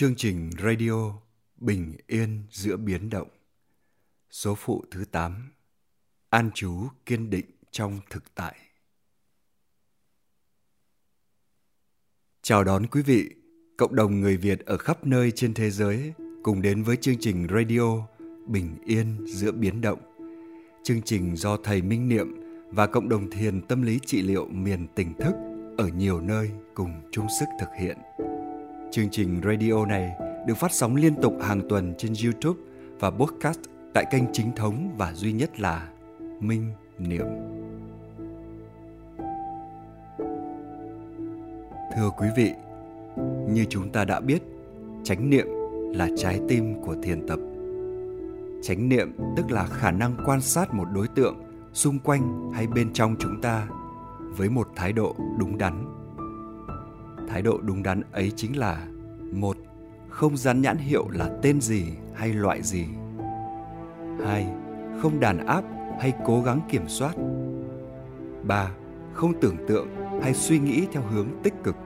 Chương trình radio Bình yên giữa biến động Số phụ thứ 8 An trú kiên định trong thực tại Chào đón quý vị, cộng đồng người Việt ở khắp nơi trên thế giới cùng đến với chương trình radio Bình yên giữa biến động. Chương trình do thầy Minh Niệm và cộng đồng thiền tâm lý trị liệu miền tỉnh thức ở nhiều nơi cùng chung sức thực hiện. Chương trình radio này được phát sóng liên tục hàng tuần trên YouTube và podcast tại kênh chính thống và duy nhất là Minh Niệm. Thưa quý vị, như chúng ta đã biết, chánh niệm là trái tim của thiền tập. Chánh niệm tức là khả năng quan sát một đối tượng xung quanh hay bên trong chúng ta với một thái độ đúng đắn. Thái độ đúng đắn ấy chính là một không dán nhãn hiệu là tên gì hay loại gì. hai Không đàn áp hay cố gắng kiểm soát. ba Không tưởng tượng hay suy nghĩ theo hướng tích cực.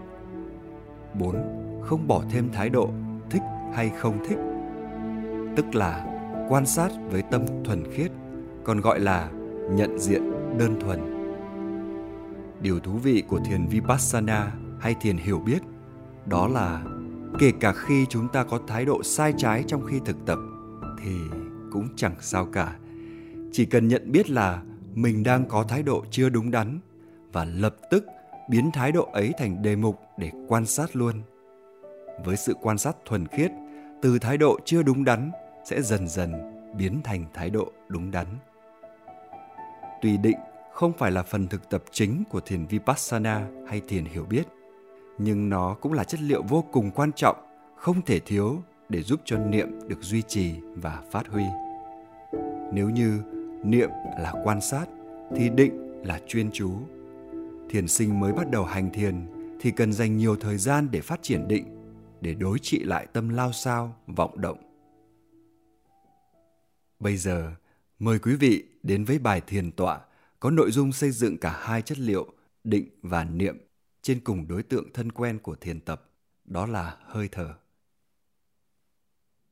4. Không bỏ thêm thái độ thích hay không thích. Tức là quan sát với tâm thuần khiết, còn gọi là nhận diện đơn thuần. Điều thú vị của thiền Vipassana hay thiền hiểu biết đó là kể cả khi chúng ta có thái độ sai trái trong khi thực tập thì cũng chẳng sao cả. Chỉ cần nhận biết là mình đang có thái độ chưa đúng đắn và lập tức biến thái độ ấy thành đề mục để quan sát luôn. Với sự quan sát thuần khiết, từ thái độ chưa đúng đắn sẽ dần dần biến thành thái độ đúng đắn. Tùy định không phải là phần thực tập chính của thiền Vipassana hay thiền hiểu biết, nhưng nó cũng là chất liệu vô cùng quan trọng, không thể thiếu để giúp cho niệm được duy trì và phát huy. Nếu như niệm là quan sát thì định là chuyên chú. Thiền sinh mới bắt đầu hành thiền thì cần dành nhiều thời gian để phát triển định, để đối trị lại tâm lao sao, vọng động. Bây giờ, mời quý vị đến với bài thiền tọa có nội dung xây dựng cả hai chất liệu định và niệm trên cùng đối tượng thân quen của thiền tập, đó là hơi thở.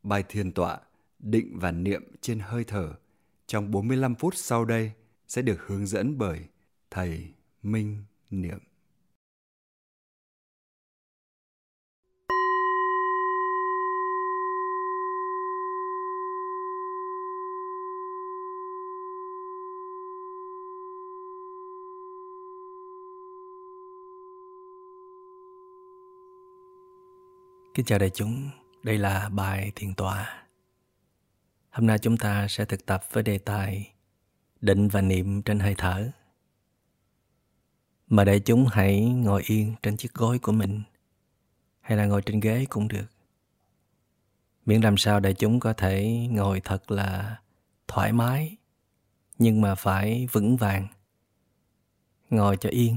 Bài thiền tọa định và niệm trên hơi thở trong 45 phút sau đây sẽ được hướng dẫn bởi thầy Minh Niệm. Kính chào đại chúng, đây là bài thiền tọa. Hôm nay chúng ta sẽ thực tập với đề tài định và niệm trên hơi thở. Mà đại chúng hãy ngồi yên trên chiếc gối của mình hay là ngồi trên ghế cũng được. Miễn làm sao đại chúng có thể ngồi thật là thoải mái nhưng mà phải vững vàng. Ngồi cho yên.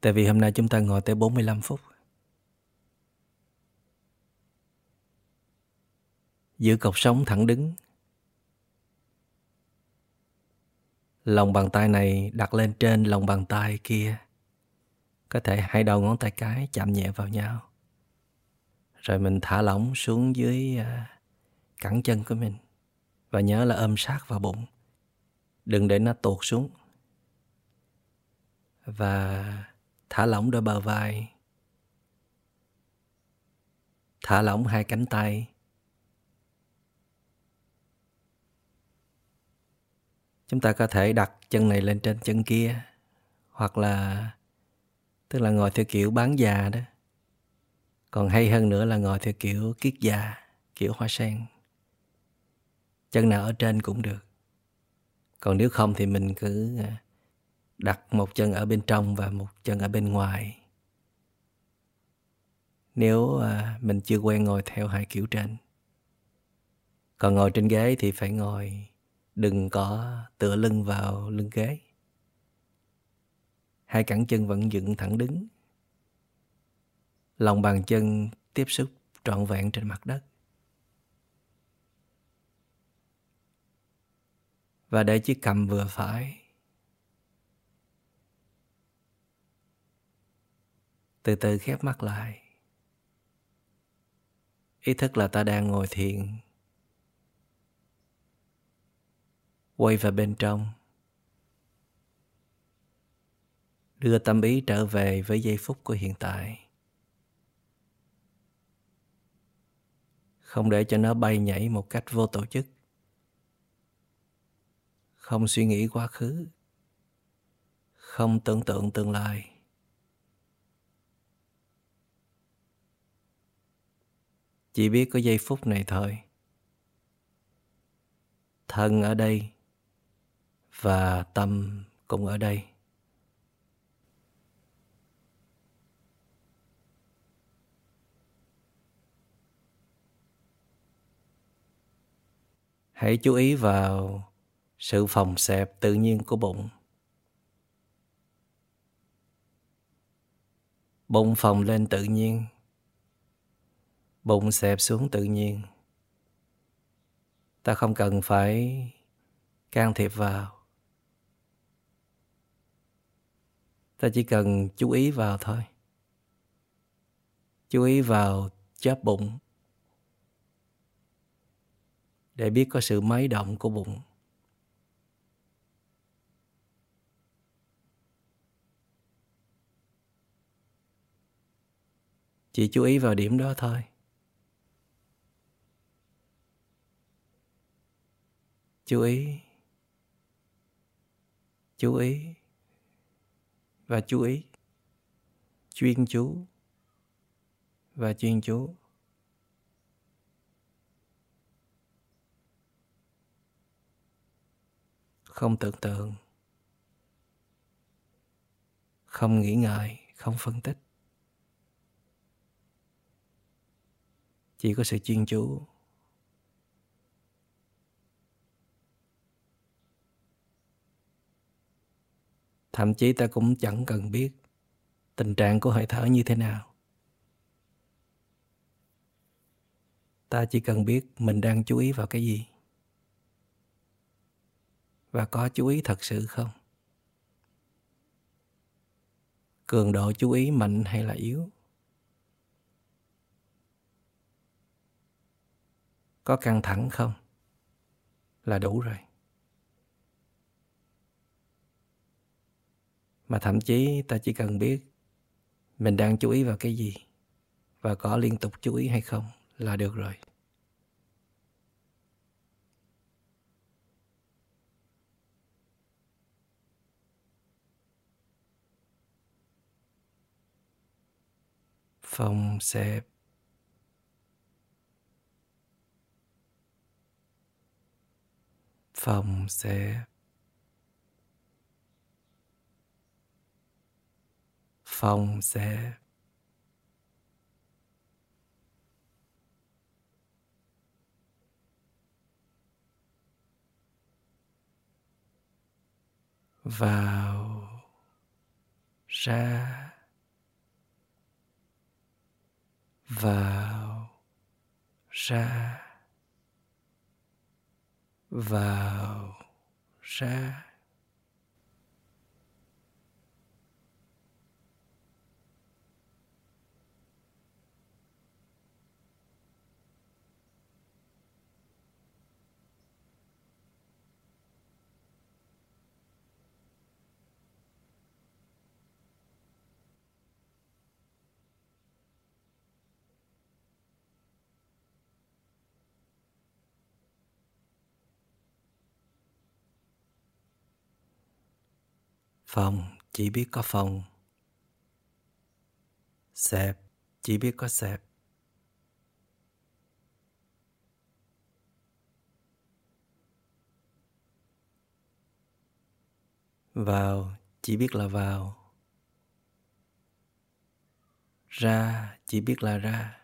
Tại vì hôm nay chúng ta ngồi tới 45 phút. Giữ cột sống thẳng đứng. Lòng bàn tay này đặt lên trên lòng bàn tay kia. Có thể hai đầu ngón tay cái chạm nhẹ vào nhau. Rồi mình thả lỏng xuống dưới à, cẳng chân của mình. Và nhớ là ôm sát vào bụng. Đừng để nó tuột xuống. Và thả lỏng đôi bờ vai. Thả lỏng hai cánh tay chúng ta có thể đặt chân này lên trên chân kia, hoặc là, tức là ngồi theo kiểu bán già đó. Còn hay hơn nữa là ngồi theo kiểu kiết già, kiểu hoa sen. Chân nào ở trên cũng được. Còn nếu không thì mình cứ à, đặt một chân ở bên trong và một chân ở bên ngoài. Nếu à, mình chưa quen ngồi theo hai kiểu trên. Còn ngồi trên ghế thì phải ngồi đừng có tựa lưng vào lưng ghế. Hai cẳng chân vẫn dựng thẳng đứng. Lòng bàn chân tiếp xúc trọn vẹn trên mặt đất. Và để chiếc cầm vừa phải từ từ khép mắt lại. Ý thức là ta đang ngồi thiền. Quay vào bên trong. Đưa tâm ý trở về với giây phút của hiện tại. Không để cho nó bay nhảy một cách vô tổ chức. Không suy nghĩ quá khứ. Không tưởng tượng tương lai. Chỉ biết có giây phút này thôi. Thân ở đây và tâm cũng ở đây. Hãy chú ý vào sự phòng xẹp tự nhiên của bụng. Bụng phồng lên tự nhiên. Bụng xẹp xuống tự nhiên. Ta không cần phải can thiệp vào. Ta chỉ cần chú ý vào thôi. Chú ý vào chớp bụng. Để biết có sự máy động của bụng. Chỉ chú ý vào điểm đó thôi. Chú ý. Chú ý và chú ý. Chuyên chú. Và chuyên chú. Không tưởng tượng. Không nghĩ ngợi. Không phân tích. Chỉ có sự chuyên chú. Thậm chí ta cũng chẳng cần biết tình trạng của hơi thở như thế nào. Ta chỉ cần biết mình đang chú ý vào cái gì. Và có chú ý thật sự không? Cường độ chú ý mạnh hay là yếu? Có căng thẳng không? Là đủ rồi. Mà thậm chí ta chỉ cần biết mình đang chú ý vào cái gì và có liên tục chú ý hay không là được rồi. Phòng xẹp phòng xẹp phòng xẹp vào ra vào ra vào ra Phòng chỉ biết có phòng. Xẹp chỉ biết có xẹp. Vào chỉ biết là vào. Ra chỉ biết là ra.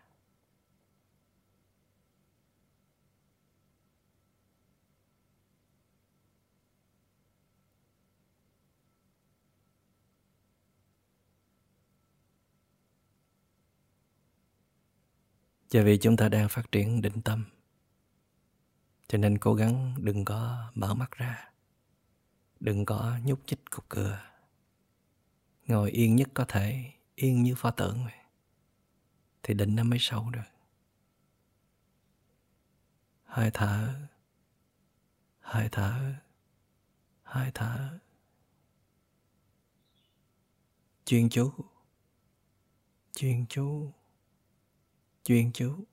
Và vì chúng ta đang phát triển định tâm, Cho nên cố gắng đừng có mở mắt ra, Đừng có nhúc nhích cục cửa. Ngồi yên nhất có thể, Yên như pho tượng vậy Thì định nó mới sâu được. Hơi thở hơi thở hơi thở. Chuyên chú chuyên chú chuyên chú.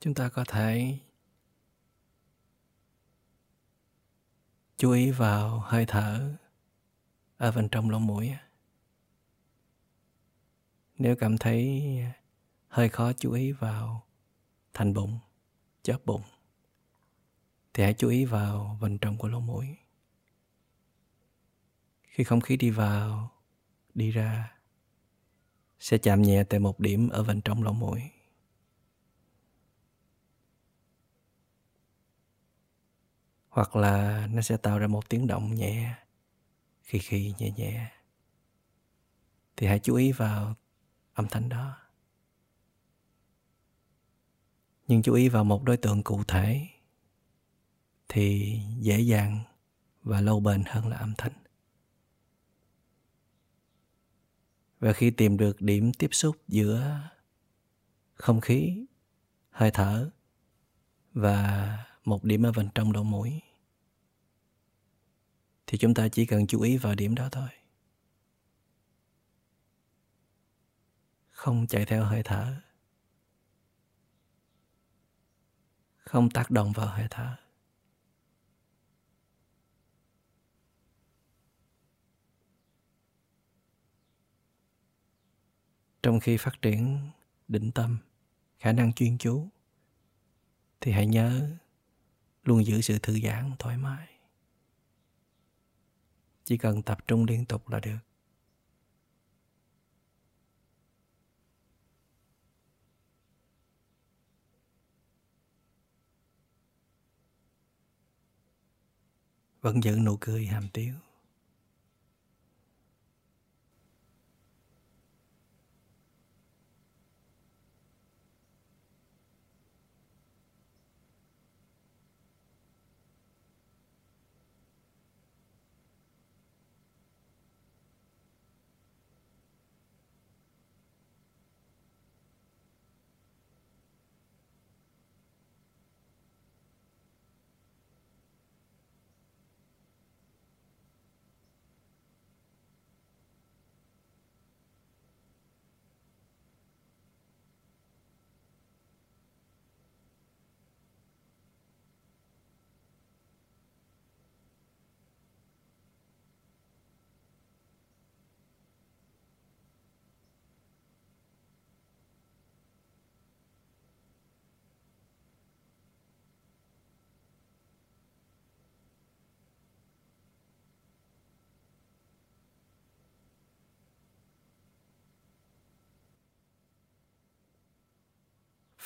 Chúng ta có thể chú ý vào hơi thở ở bên trong lỗ mũi. Nếu cảm thấy hơi khó chú ý vào thành bụng chóp bụng, thì hãy chú ý vào bên trong của lỗ mũi. Khi không khí đi vào, đi ra, sẽ chạm nhẹ tại một điểm ở bên trong lỗ mũi. Hoặc là nó sẽ tạo ra một tiếng động nhẹ khi khi nhẹ nhẹ. Thì hãy chú ý vào âm thanh đó. Nhưng chú ý vào một đối tượng cụ thể thì dễ dàng và lâu bền hơn là âm thanh. Và khi tìm được điểm tiếp xúc giữa không khí, hơi thở và một điểm ở bên trong lỗ mũi. Thì chúng ta chỉ cần chú ý vào điểm đó thôi. Không chạy theo hơi thở. Không tác động vào hơi thở. Trong khi phát triển định tâm, khả năng chuyên chú, thì hãy nhớ luôn giữ sự thư giãn, thoải mái. Chỉ cần tập trung liên tục là được. Vẫn giữ nụ cười hàm tiếu.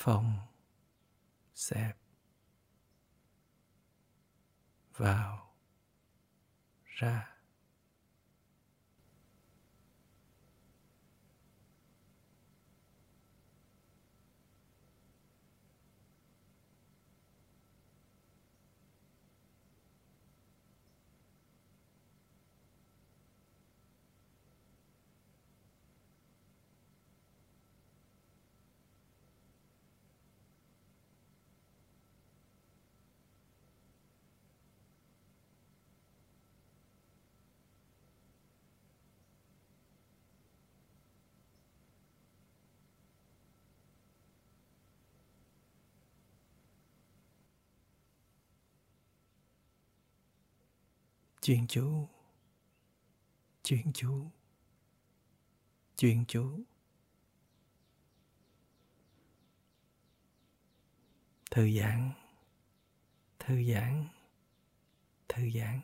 Phòng xẹp vào ra. Chuyên chú. Chuyên chú. Chuyên chú. Thư giãn. Thư giãn. Thư giãn.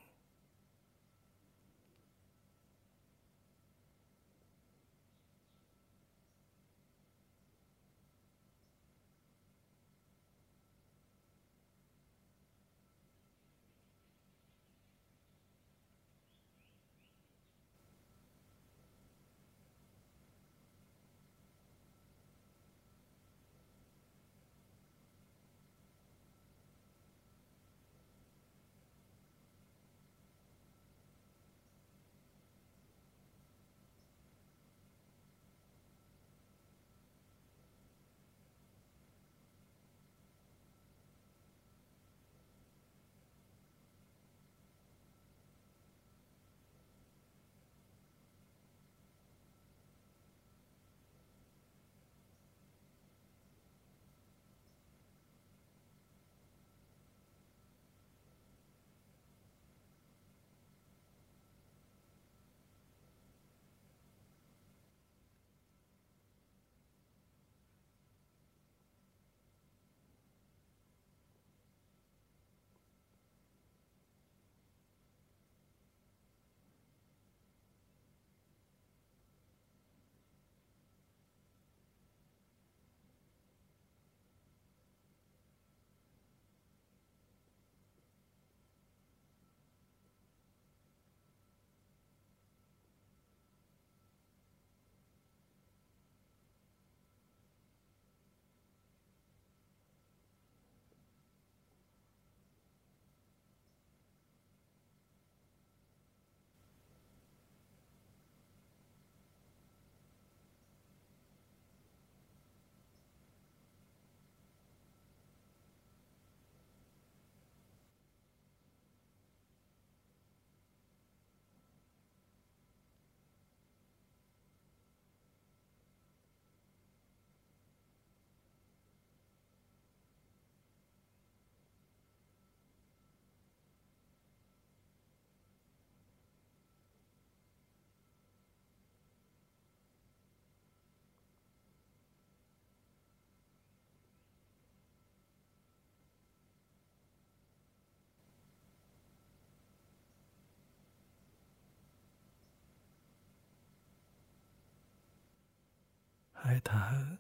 Hai thở.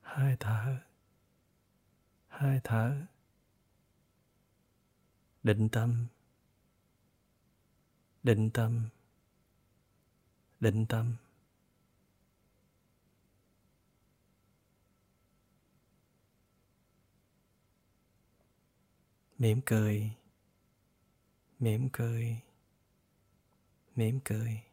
Hai thở. Hai thở. Định tâm. Định tâm. Định tâm. Mỉm cười. Mỉm cười. Mỉm cười.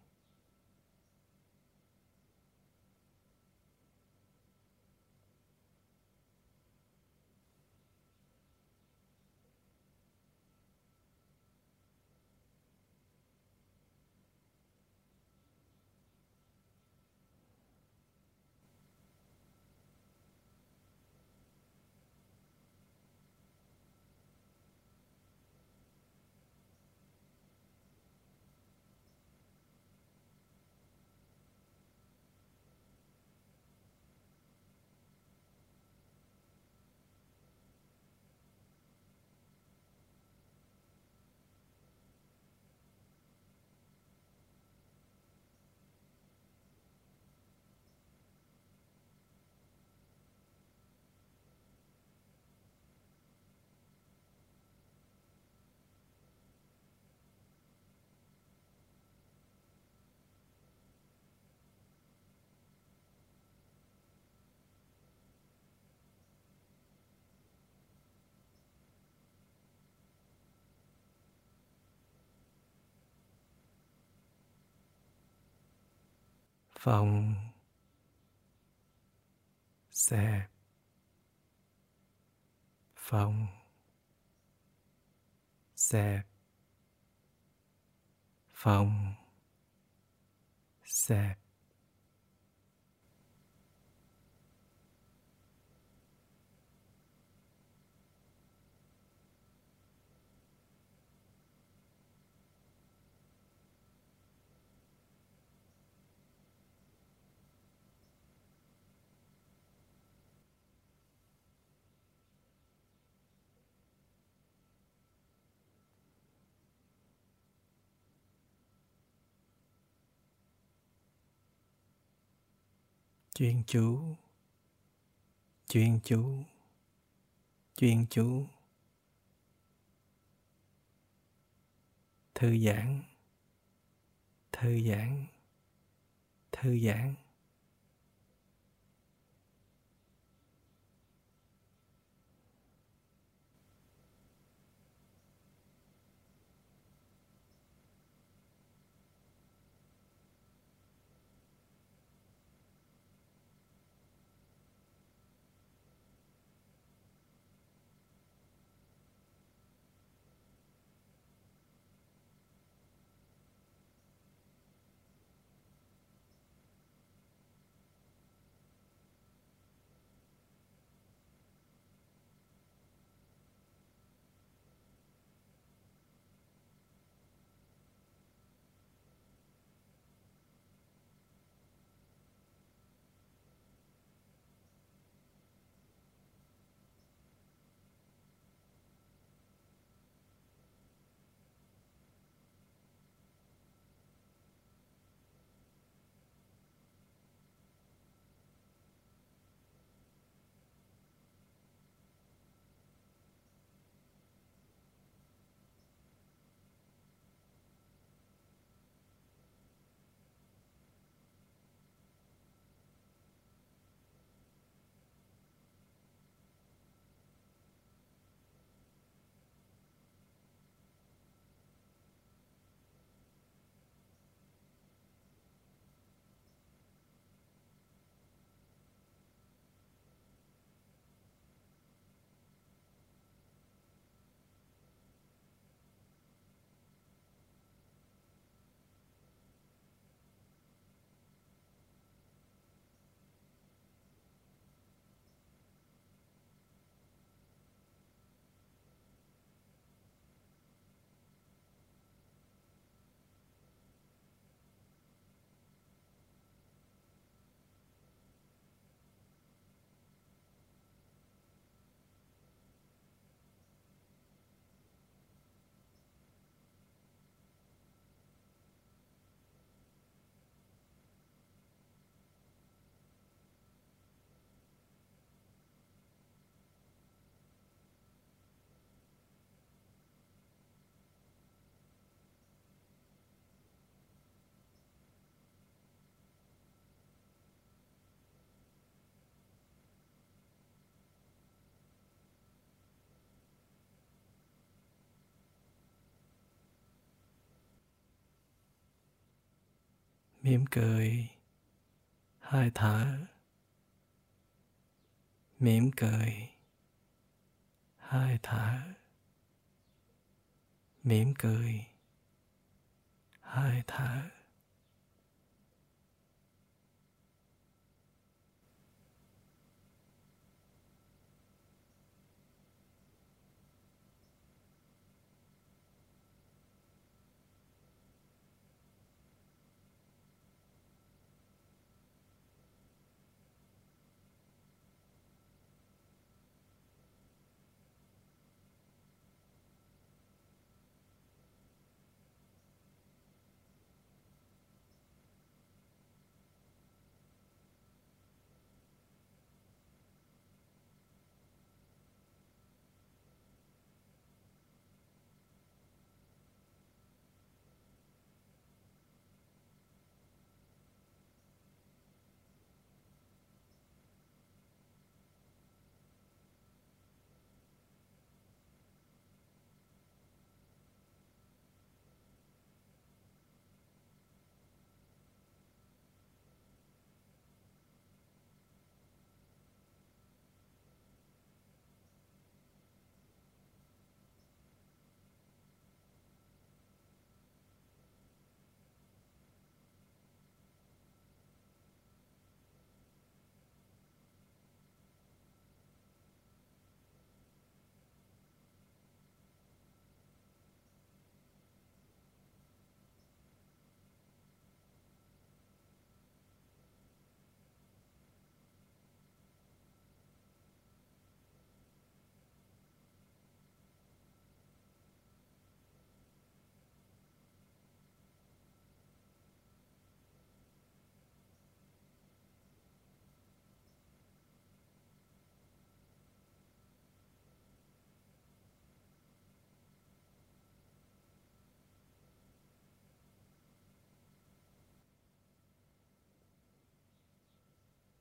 Phòng xẹp phòng xẹp phòng xẹp chuyên chú. Chuyên chú. Chuyên chú. Thư giãn. Thư giãn. Thư giãn. Mỉm cười hơi thở. Mỉm cười hơi thở. Mỉm cười hơi thở.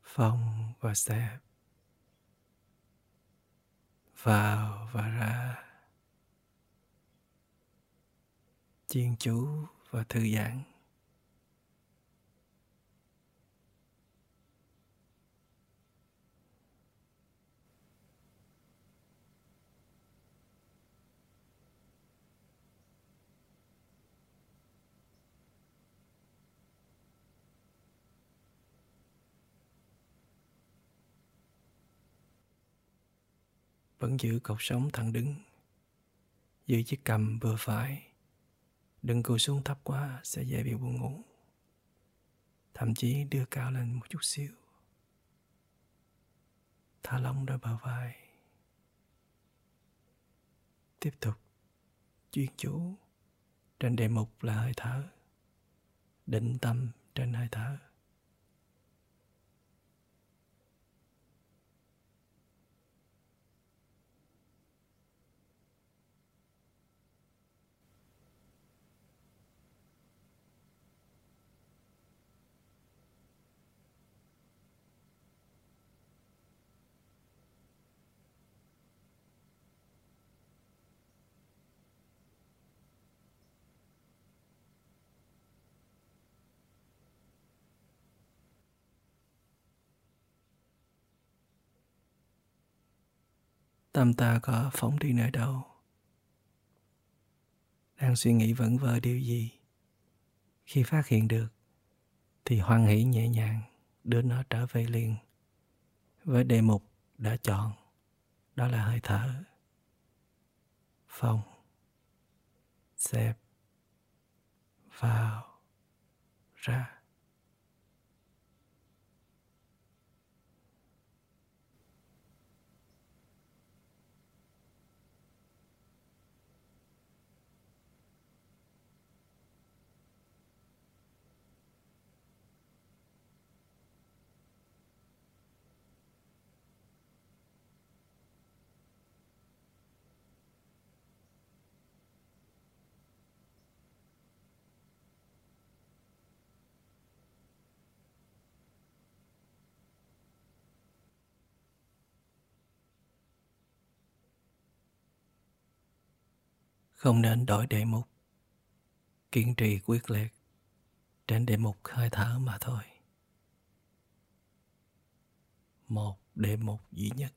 Phong và xẹp vào và ra. Chuyên chú và thư giãn. Vẫn giữ cột sống thẳng đứng. Giữ chiếc cầm vừa phải, đừng cùi xuống thấp quá sẽ dễ bị buồn ngủ. Thậm chí đưa cao lên một chút xíu. Thả lỏng đôi bờ vai. Tiếp tục chuyên chú trên đề mục là hơi thở. Định tâm trên hơi thở. Tâm ta có phóng đi nơi đâu. Đang suy nghĩ vẩn vơ điều gì, khi phát hiện được, thì hoan hỷ nhẹ nhàng đưa nó trở về liền. Với đề mục đã chọn, đó là hơi thở. Phòng xẹp, vào, ra. Không nên đổi đề mục. Kiên trì quyết liệt. Trên đề mục hơi thở mà thôi. Một đề mục duy nhất.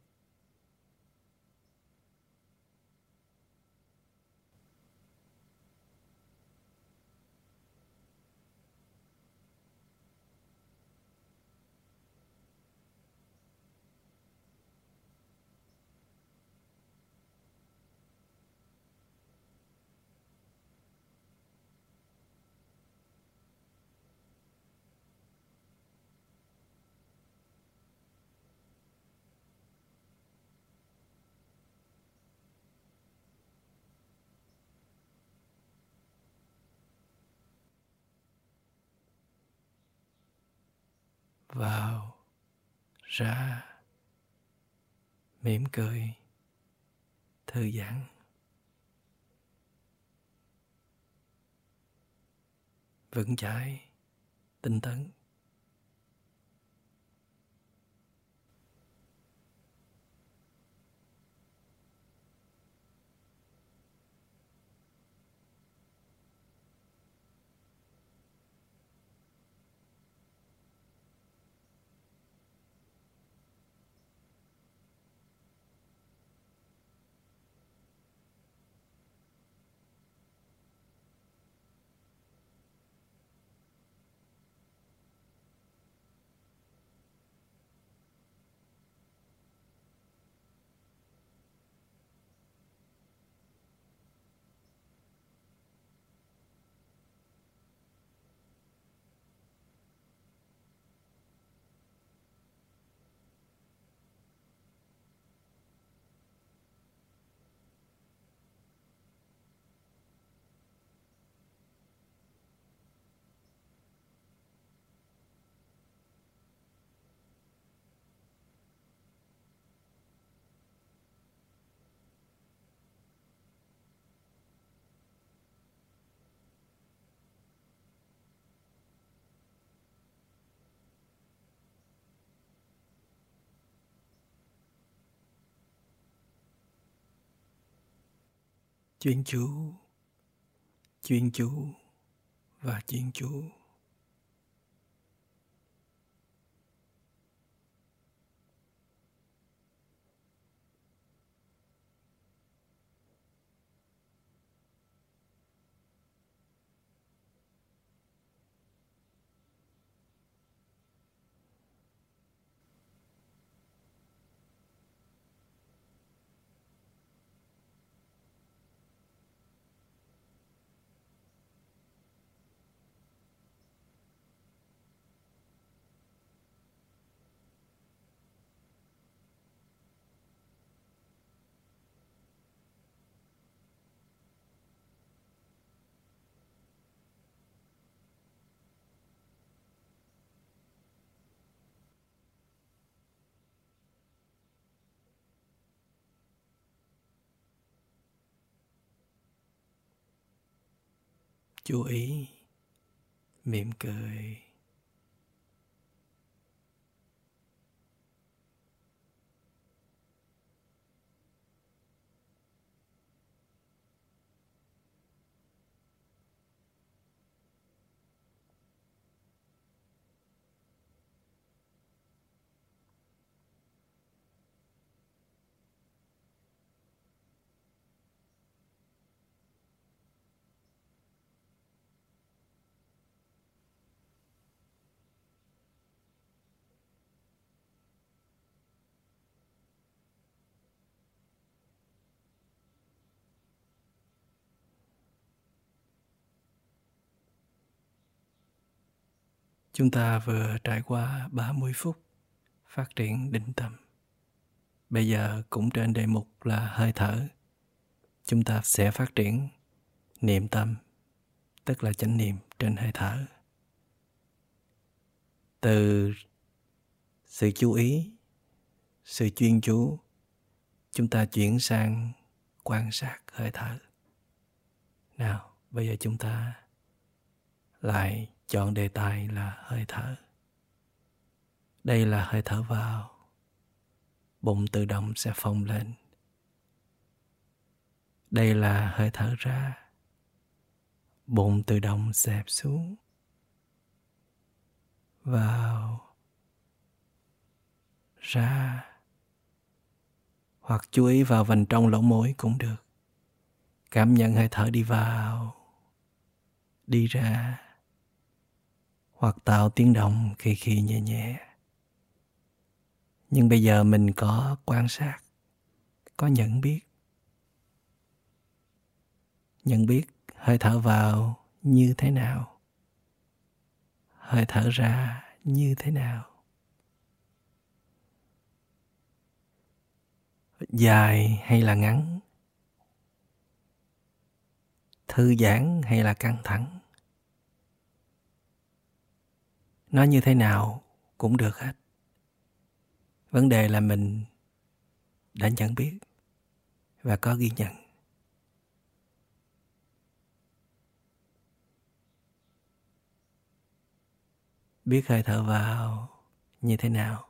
Vào ra mỉm cười thư giãn. Vững chãi tinh tấn. Chuyên chú. Chuyên chú và chuyên chú. Chú ý mỉm cười. Chúng ta vừa trải qua 30 phút phát triển định tâm. Bây giờ cũng trên đề mục là hơi thở. Chúng ta sẽ phát triển niệm tâm, tức là chánh niệm trên hơi thở. Từ sự chú ý, sự chuyên chú, chúng ta chuyển sang quan sát hơi thở. Nào, bây giờ chúng ta lại chọn đề tài là hơi thở. Đây là hơi thở vào. Bụng tự động sẽ phồng lên. Đây là hơi thở ra. Bụng tự động xẹp xuống. Vào. Ra. Hoặc chú ý vào vành trong lỗ mũi cũng được. Cảm nhận hơi thở đi vào. Đi ra hoặc tạo tiếng động khi khi nhẹ nhẹ. Nhưng bây giờ mình có quan sát, có nhận biết. Nhận biết hơi thở vào như thế nào? Hơi thở ra như thế nào? Dài hay là ngắn? Thư giãn hay là căng thẳng? Nó như thế nào cũng được hết. Vấn đề là mình đã nhận biết và có ghi nhận. Biết hơi thở vào như thế nào?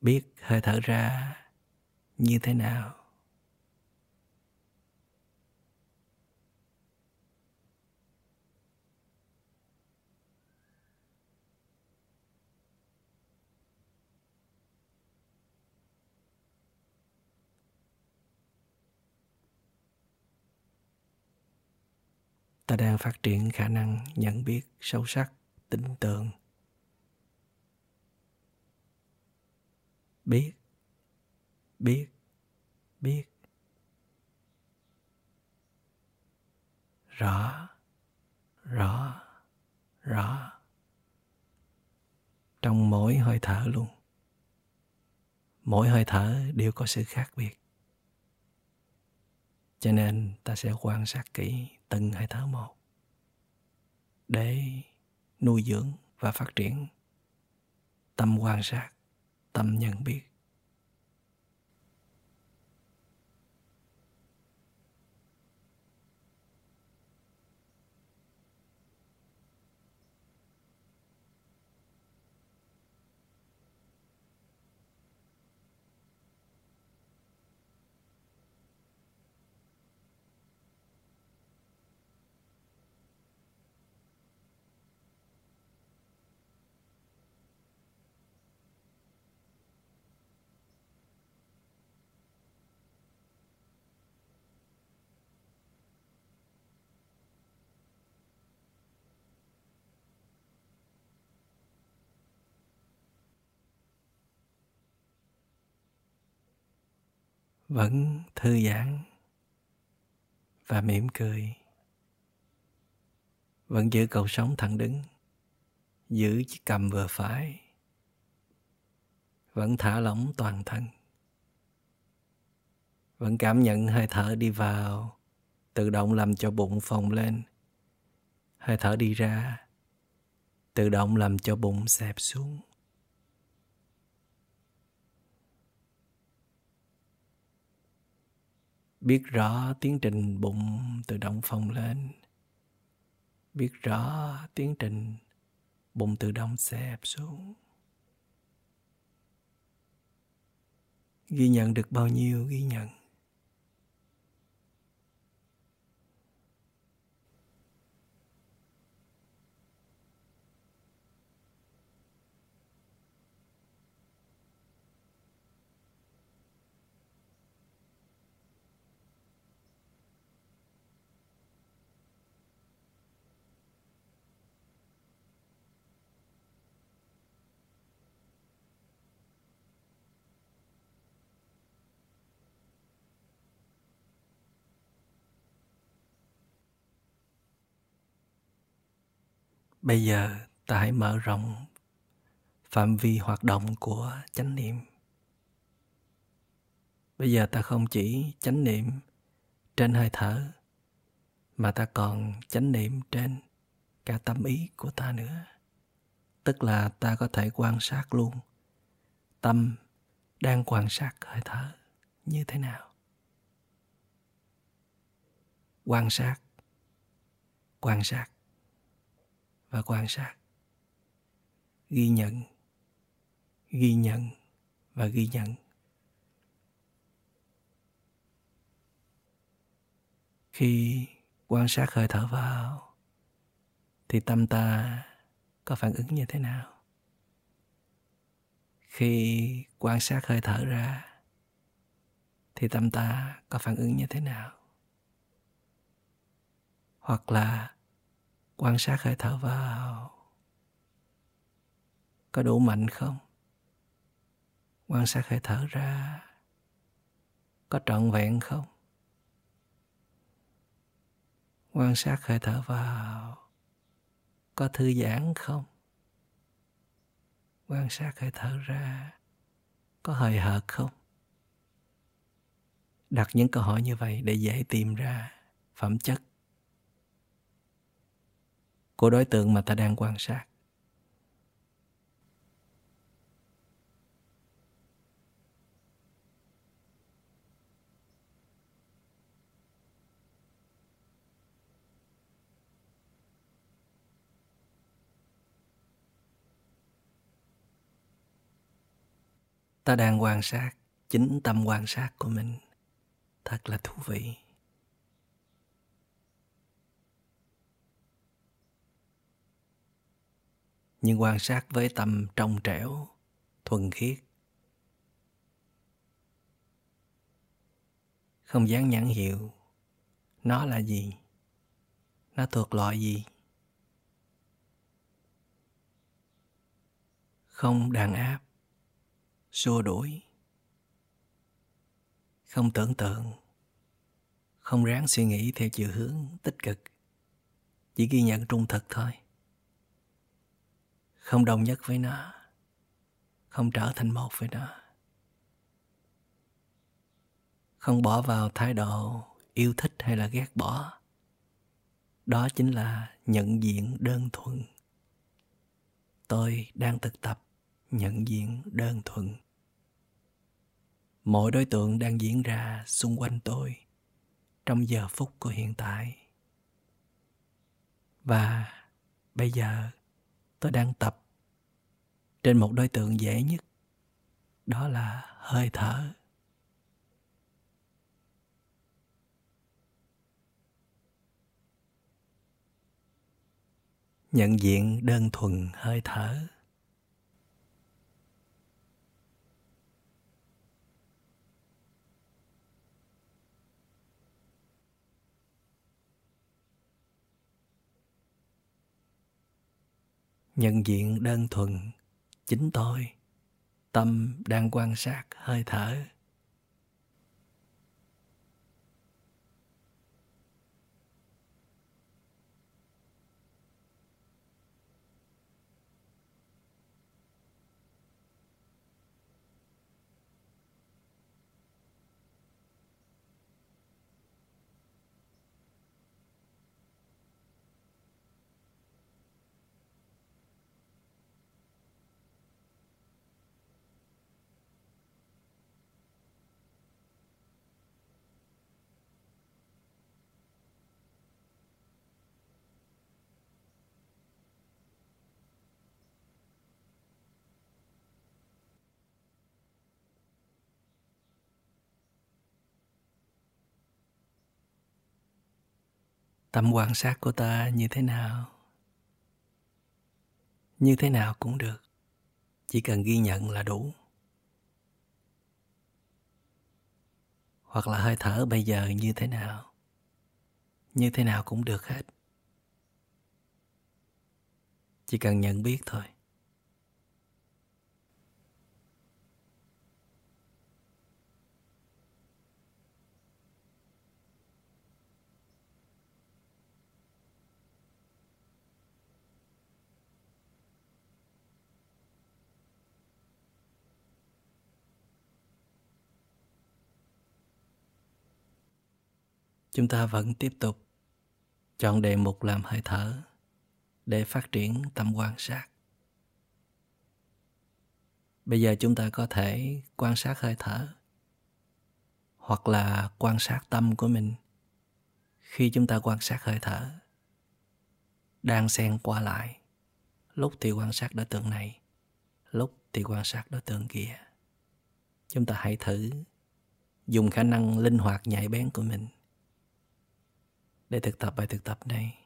Biết hơi thở ra như thế nào? Ta đang phát triển khả năng nhận biết sâu sắc, tin tưởng. Biết biết biết. Rõ rõ rõ. Trong mỗi hơi thở luôn, mỗi hơi thở đều có sự khác biệt cho nên ta sẽ quan sát kỹ từng hơi thở một để nuôi dưỡng và phát triển. Tâm quan sát, tâm nhận biết. Vẫn thư giãn và mỉm cười, vẫn giữ cầu sống thẳng đứng, giữ chiếc cầm vừa phải, vẫn thả lỏng toàn thân, vẫn cảm nhận hơi thở đi vào, tự động làm cho bụng phồng lên, hơi thở đi ra, tự động làm cho bụng xẹp xuống. Biết rõ tiến trình bụng tự động phồng lên. Biết rõ tiến trình bụng tự động xẹp xuống. Ghi nhận được bao nhiêu ghi nhận? Bây giờ ta hãy mở rộng phạm vi hoạt động của chánh niệm. Bây giờ ta không chỉ chánh niệm trên hơi thở, mà ta còn chánh niệm trên cả tâm ý của ta nữa. Tức là ta có thể quan sát luôn tâm đang quan sát hơi thở như thế nào. Quan sát quan sát và quan sát. Ghi nhận ghi nhận và ghi nhận. Khi quan sát hơi thở vào, thì tâm ta có phản ứng như thế nào? Khi quan sát hơi thở ra, thì tâm ta có phản ứng như thế nào? Hoặc là quan sát hơi thở vào. Có đủ mạnh không? Quan sát hơi thở ra. Có trọn vẹn không? Quan sát hơi thở vào. Có thư giãn không? Quan sát hơi thở ra. Có hời hợt không? Đặt những câu hỏi như vậy để dễ tìm ra phẩm chất của đối tượng mà ta đang quan sát. Ta đang quan sát chính tâm quan sát của mình. Thật là thú vị. Nhưng quan sát với tâm trong trẻo, thuần khiết. Không dán nhãn hiệu, nó là gì? Nó thuộc loại gì? Không đàn áp, xua đuổi. Không tưởng tượng, không ráng suy nghĩ theo chiều hướng tích cực, chỉ ghi nhận trung thực thôi không đồng nhất với nó, không trở thành một với nó, không bỏ vào thái độ yêu thích hay là ghét bỏ. Đó chính là nhận diện đơn thuần. Tôi đang thực tập nhận diện đơn thuần. Mọi đối tượng đang diễn ra xung quanh tôi trong giờ phút của hiện tại. Và bây giờ tôi đang tập trên một đối tượng dễ nhất, đó là hơi thở. Nhận diện đơn thuần hơi thở. Nhận diện đơn thuần chính tôi. Tâm đang quan sát hơi thở. Tâm quan sát của ta như thế nào? Như thế nào cũng được. Chỉ cần ghi nhận là đủ. Hoặc là hơi thở bây giờ như thế nào? Như thế nào cũng được hết. Chỉ cần nhận biết thôi. Chúng ta vẫn tiếp tục chọn đề mục làm hơi thở để phát triển tâm quan sát. Bây giờ chúng ta có thể quan sát hơi thở hoặc là quan sát tâm của mình. Khi chúng ta quan sát hơi thở, đang xen qua lại, lúc thì quan sát đối tượng này, lúc thì quan sát đối tượng kia. Chúng ta hãy thử dùng khả năng linh hoạt nhạy bén của mình để thực tập bài thực tập này.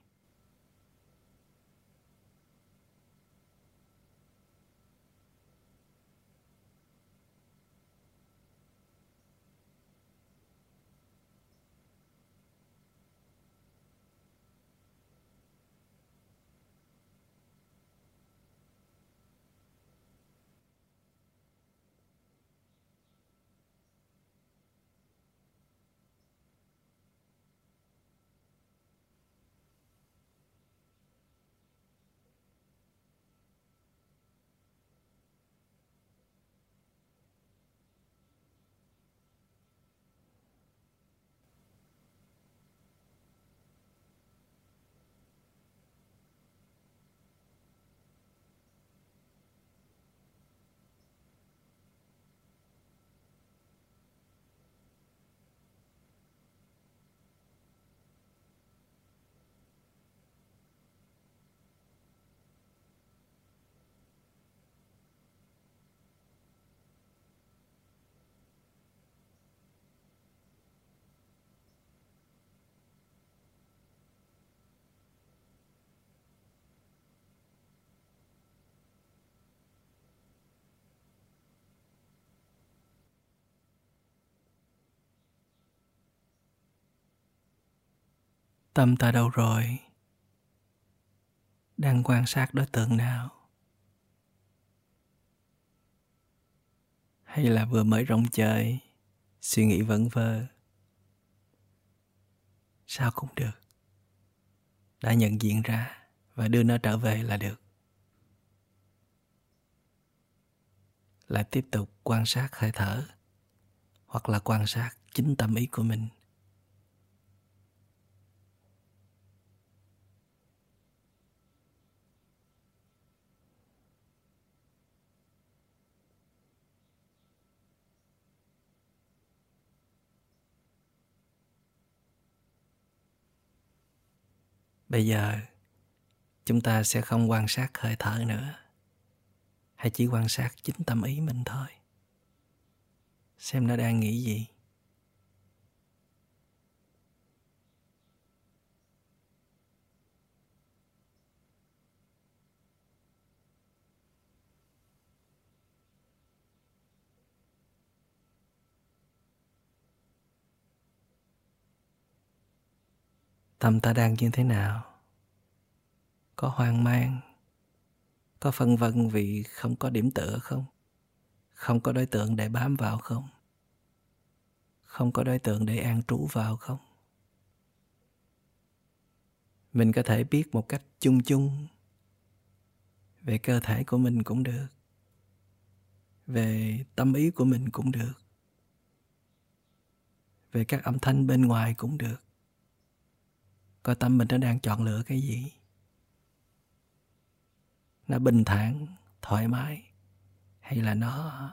Tâm ta đâu rồi? Đang quan sát đối tượng nào? Hay là vừa mới rong chơi suy nghĩ vẩn vơ? Sao cũng được. Đã nhận diện ra và đưa nó trở về là được. Lại tiếp tục quan sát hơi thở hoặc là quan sát chính tâm ý của mình. Bây giờ, chúng ta sẽ không quan sát hơi thở nữa. Hãy chỉ quan sát chính tâm ý mình thôi. Xem nó đang nghĩ gì. Tâm ta đang như thế nào. Có hoang mang, có phân vân vì không có điểm tựa không? Không có đối tượng để bám vào không? Không có đối tượng để an trú vào không? Mình có thể biết một cách chung chung về cơ thể của mình cũng được, về tâm ý của mình cũng được, về các âm thanh bên ngoài cũng được coi tâm mình nó đang chọn lựa cái gì. Nó bình thản, thoải mái, hay là nó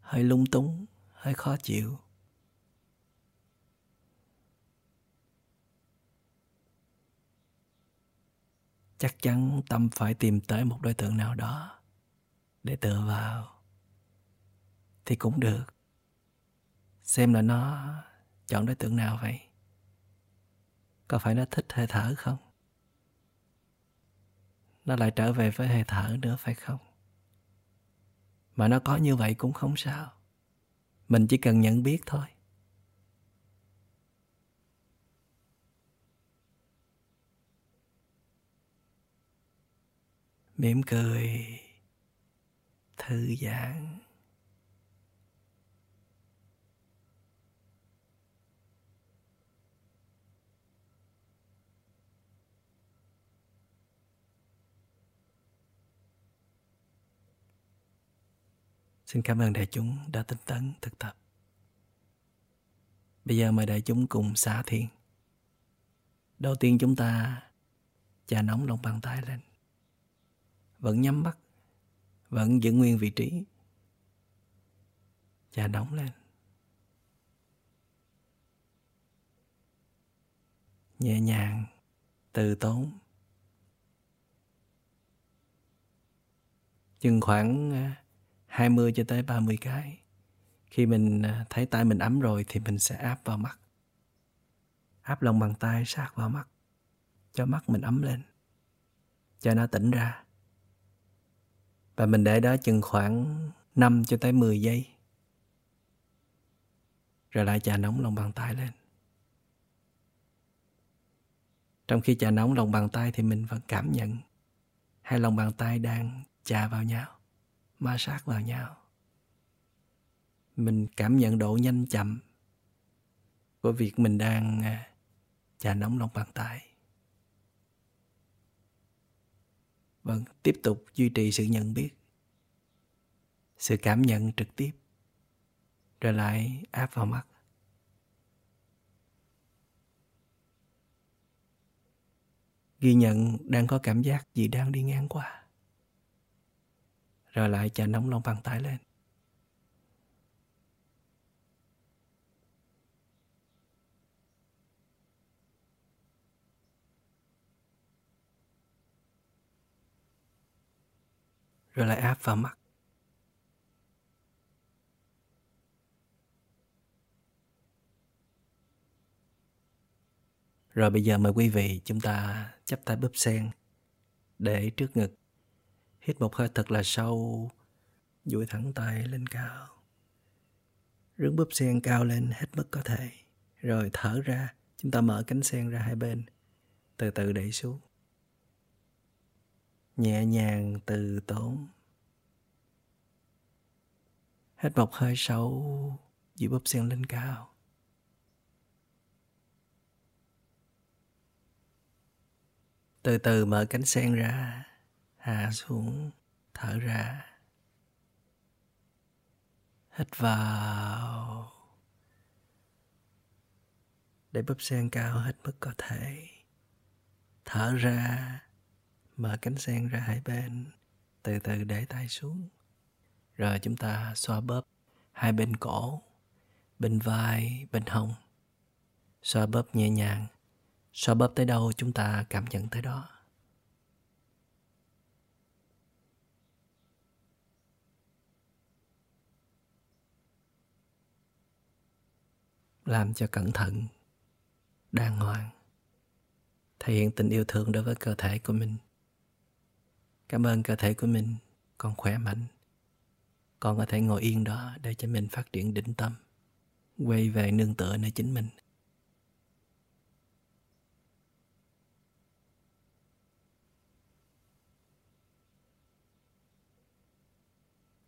hơi lung túng, hơi khó chịu? Chắc chắn tâm phải tìm tới một đối tượng nào đó để tựa vào thì cũng được. Xem là nó chọn đối tượng nào vậy có phải nó thích hơi thở không? Nó lại trở về với hơi thở nữa phải không? Mà nó có như vậy cũng không sao. Mình chỉ cần nhận biết thôi. Mỉm cười, thư giãn. Xin cảm ơn đại chúng đã tinh tấn thực tập. Bây giờ mời đại chúng cùng xả thiền. Đầu tiên chúng ta chà nóng lòng bàn tay lên. Vẫn nhắm mắt, vẫn giữ nguyên vị trí. Chà nóng lên. Nhẹ nhàng, từ tốn. Chừng khoảng à, 20 cho tới 30 cái. Khi mình à, thấy tay mình ấm rồi thì mình sẽ áp vào mắt. Áp lòng bàn tay sát vào mắt. Cho mắt mình ấm lên. Cho nó tỉnh ra. Và mình để đó chừng khoảng 5 cho tới 10 giây. Rồi lại chà nóng lòng bàn tay lên. Trong khi chà nóng lòng bàn tay thì mình vẫn cảm nhận hai lòng bàn tay đang chà vào nhau ma sát vào nhau. Mình cảm nhận độ nhanh chậm của việc mình đang chà nóng lòng bàn tay vâng tiếp tục duy trì sự nhận biết, sự cảm nhận trực tiếp, rồi lại áp vào mắt. Ghi nhận đang có cảm giác gì đang đi ngang qua rồi lại chà nóng lòng bàn tay lên. Rồi lại áp vào mắt Rồi bây giờ mời quý vị chúng ta chắp tay búp sen để trước ngực. Hít một hơi thật là sâu, duỗi thẳng tay lên cao. Rướng búp sen cao lên hết mức có thể. Rồi thở ra, chúng ta mở cánh sen ra hai bên, từ từ đẩy xuống. Nhẹ nhàng từ tốn. Hít một hơi sâu, duỗi búp sen lên cao. Từ từ mở cánh sen ra hạ xuống, thở ra. Hít vào. Để bắp sen cao hết mức có thể. Thở ra. Mở cánh sen ra hai bên. Từ từ để tay xuống. Rồi chúng ta xoa bóp hai bên cổ, bên vai, bên hông. Xoa bóp nhẹ nhàng. Xoa bóp tới đâu chúng ta cảm nhận tới đó. Làm cho cẩn thận, đàng hoàng, thể hiện tình yêu thương đối với cơ thể của mình. Cảm ơn cơ thể của mình còn khỏe mạnh, còn có thể ngồi yên đó để cho mình phát triển định tâm, quay về nương tựa nơi chính mình.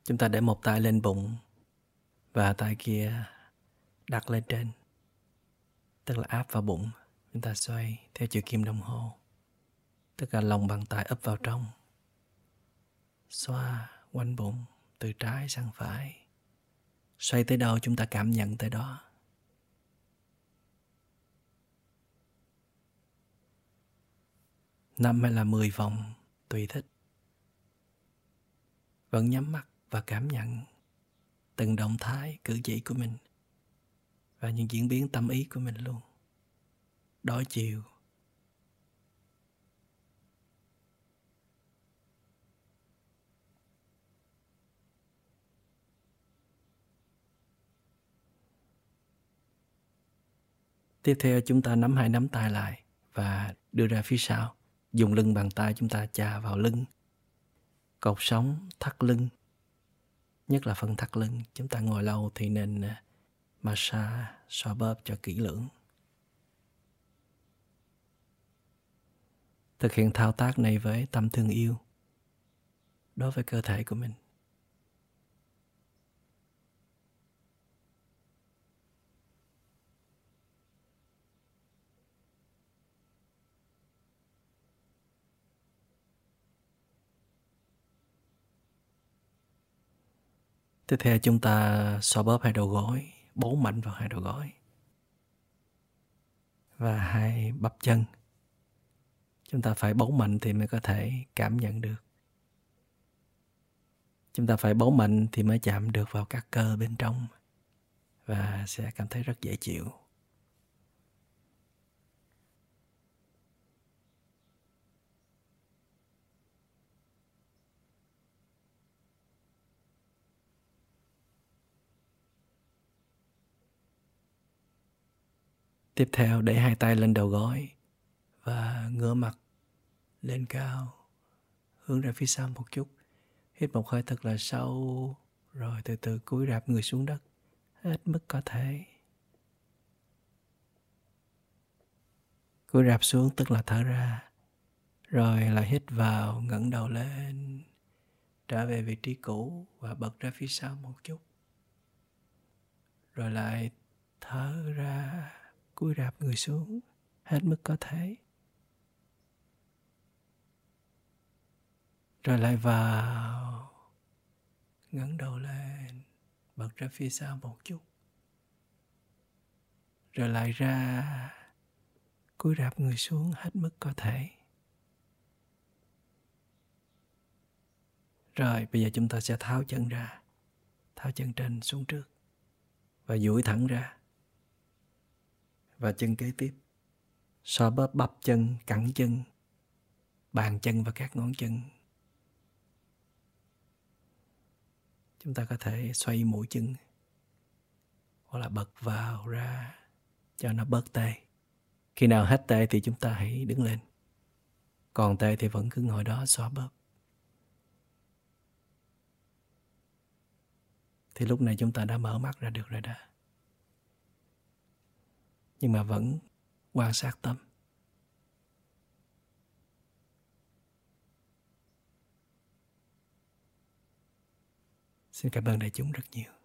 Chúng ta để một tay lên bụng và tay kia đặt lên trên. Tức là áp vào bụng, chúng ta xoay theo chiều kim đồng hồ. Tức là lòng bàn tay ấp vào trong. Xoa quanh bụng, từ trái sang phải. Xoay tới đâu chúng ta cảm nhận tới đó. Năm hay là mười vòng, tùy thích. Vẫn nhắm mắt và cảm nhận từng động thái, cử chỉ của mình và những diễn biến tâm ý của mình luôn. Đối chiều. Tiếp theo chúng ta nắm hai nắm tay lại và đưa ra phía sau. Dùng lưng bàn tay chúng ta chà vào lưng. Cột sống thắt lưng. Nhất là phần thắt lưng. Chúng ta ngồi lâu thì nên à, massage xoa bóp cho kỹ lưỡng. Thực hiện thao tác này với tâm thương yêu đối với cơ thể của mình. Tiếp theo chúng ta xoa bóp hai đầu gối, bốn mạnh vào hai đầu gối. Và hai bắp chân. Chúng ta phải bấu mạnh thì mới có thể cảm nhận được. Chúng ta phải bấu mạnh thì mới chạm được vào các cơ bên trong và sẽ cảm thấy rất dễ chịu. Tiếp theo để hai tay lên đầu gối và ngửa mặt lên cao, hướng ra phía sau một chút. Hít một hơi thật là sâu, rồi từ từ cúi rạp người xuống đất, hết mức có thể. Cúi rạp xuống tức là thở ra, rồi lại hít vào, ngẩng đầu lên, trở về vị trí cũ và bật ra phía sau một chút. Rồi lại thở ra cúi rạp người xuống, hết mức có thể. Rồi lại vào, ngẩng đầu lên, bật ra phía sau một chút. Rồi lại ra, cúi rạp người xuống hết mức có thể. Rồi, bây giờ chúng ta sẽ tháo chân ra, tháo chân trên xuống trước và duỗi thẳng ra và chân kế tiếp. Xoa bóp bắp chân, cẳng chân, bàn chân và các ngón chân. Chúng ta có thể xoay mũi chân hoặc là bật vào ra cho nó bớt tê. Khi nào hết tê thì chúng ta hãy đứng lên. Còn tê thì vẫn cứ ngồi đó xoa bóp. Thì lúc này chúng ta đã mở mắt ra được rồi đó nhưng mà vẫn quan sát tâm. Xin cảm ơn đại chúng rất nhiều.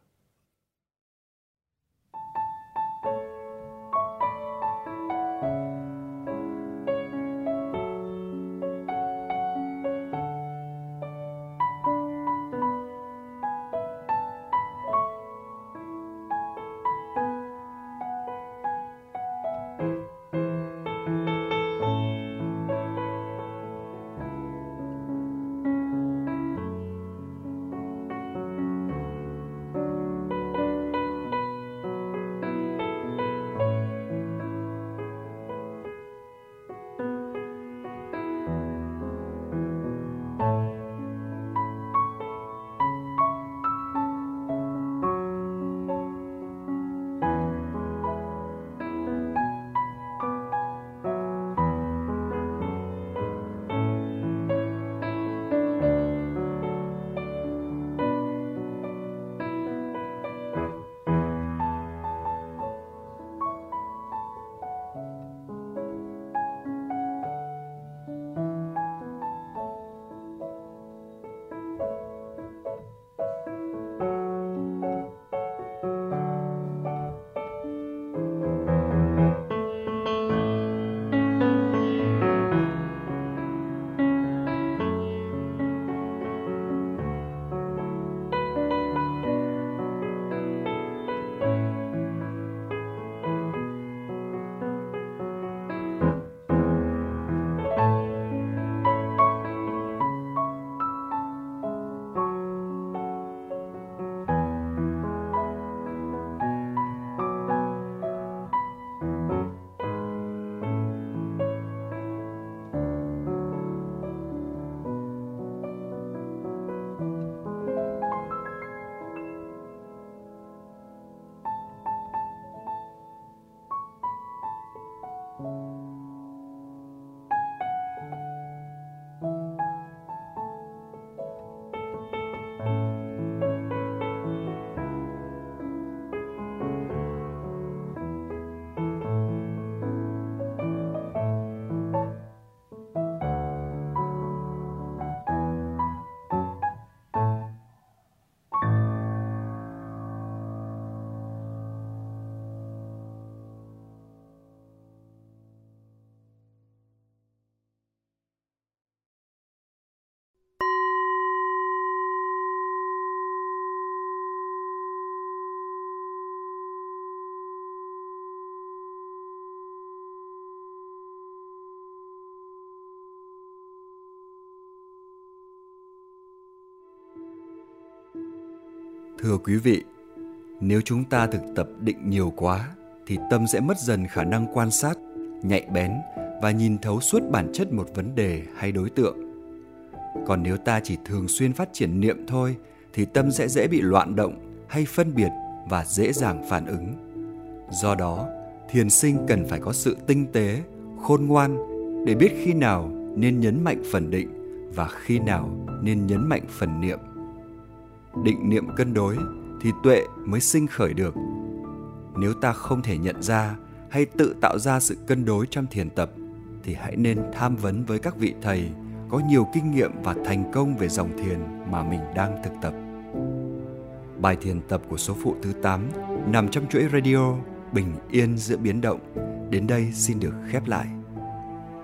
Thưa quý vị, nếu chúng ta thực tập định nhiều quá thì tâm sẽ mất dần khả năng quan sát, nhạy bén và nhìn thấu suốt bản chất một vấn đề hay đối tượng. Còn nếu ta chỉ thường xuyên phát triển niệm thôi thì tâm sẽ dễ bị loạn động hay phân biệt và dễ dàng phản ứng. Do đó, thiền sinh cần phải có sự tinh tế, khôn ngoan để biết khi nào nên nhấn mạnh phần định và khi nào nên nhấn mạnh phần niệm. Định niệm cân đối thì tuệ mới sinh khởi được. Nếu ta không thể nhận ra hay tự tạo ra sự cân đối trong thiền tập, thì hãy nên tham vấn với các vị thầy có nhiều kinh nghiệm và thành công về dòng thiền mà mình đang thực tập. Bài thiền tập của số phụ thứ 8 nằm trong chuỗi radio Bình yên giữa biến động đến đây xin được khép lại.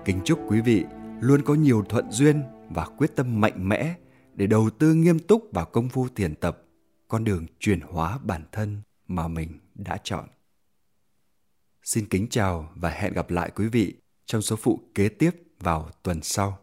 Kính chúc quý vị luôn có nhiều thuận duyên và quyết tâm mạnh mẽ để đầu tư nghiêm túc vào công phu thiền tập, con đường chuyển hóa bản thân mà mình đã chọn. Xin kính chào và hẹn gặp lại quý vị trong số phụ kế tiếp vào tuần sau.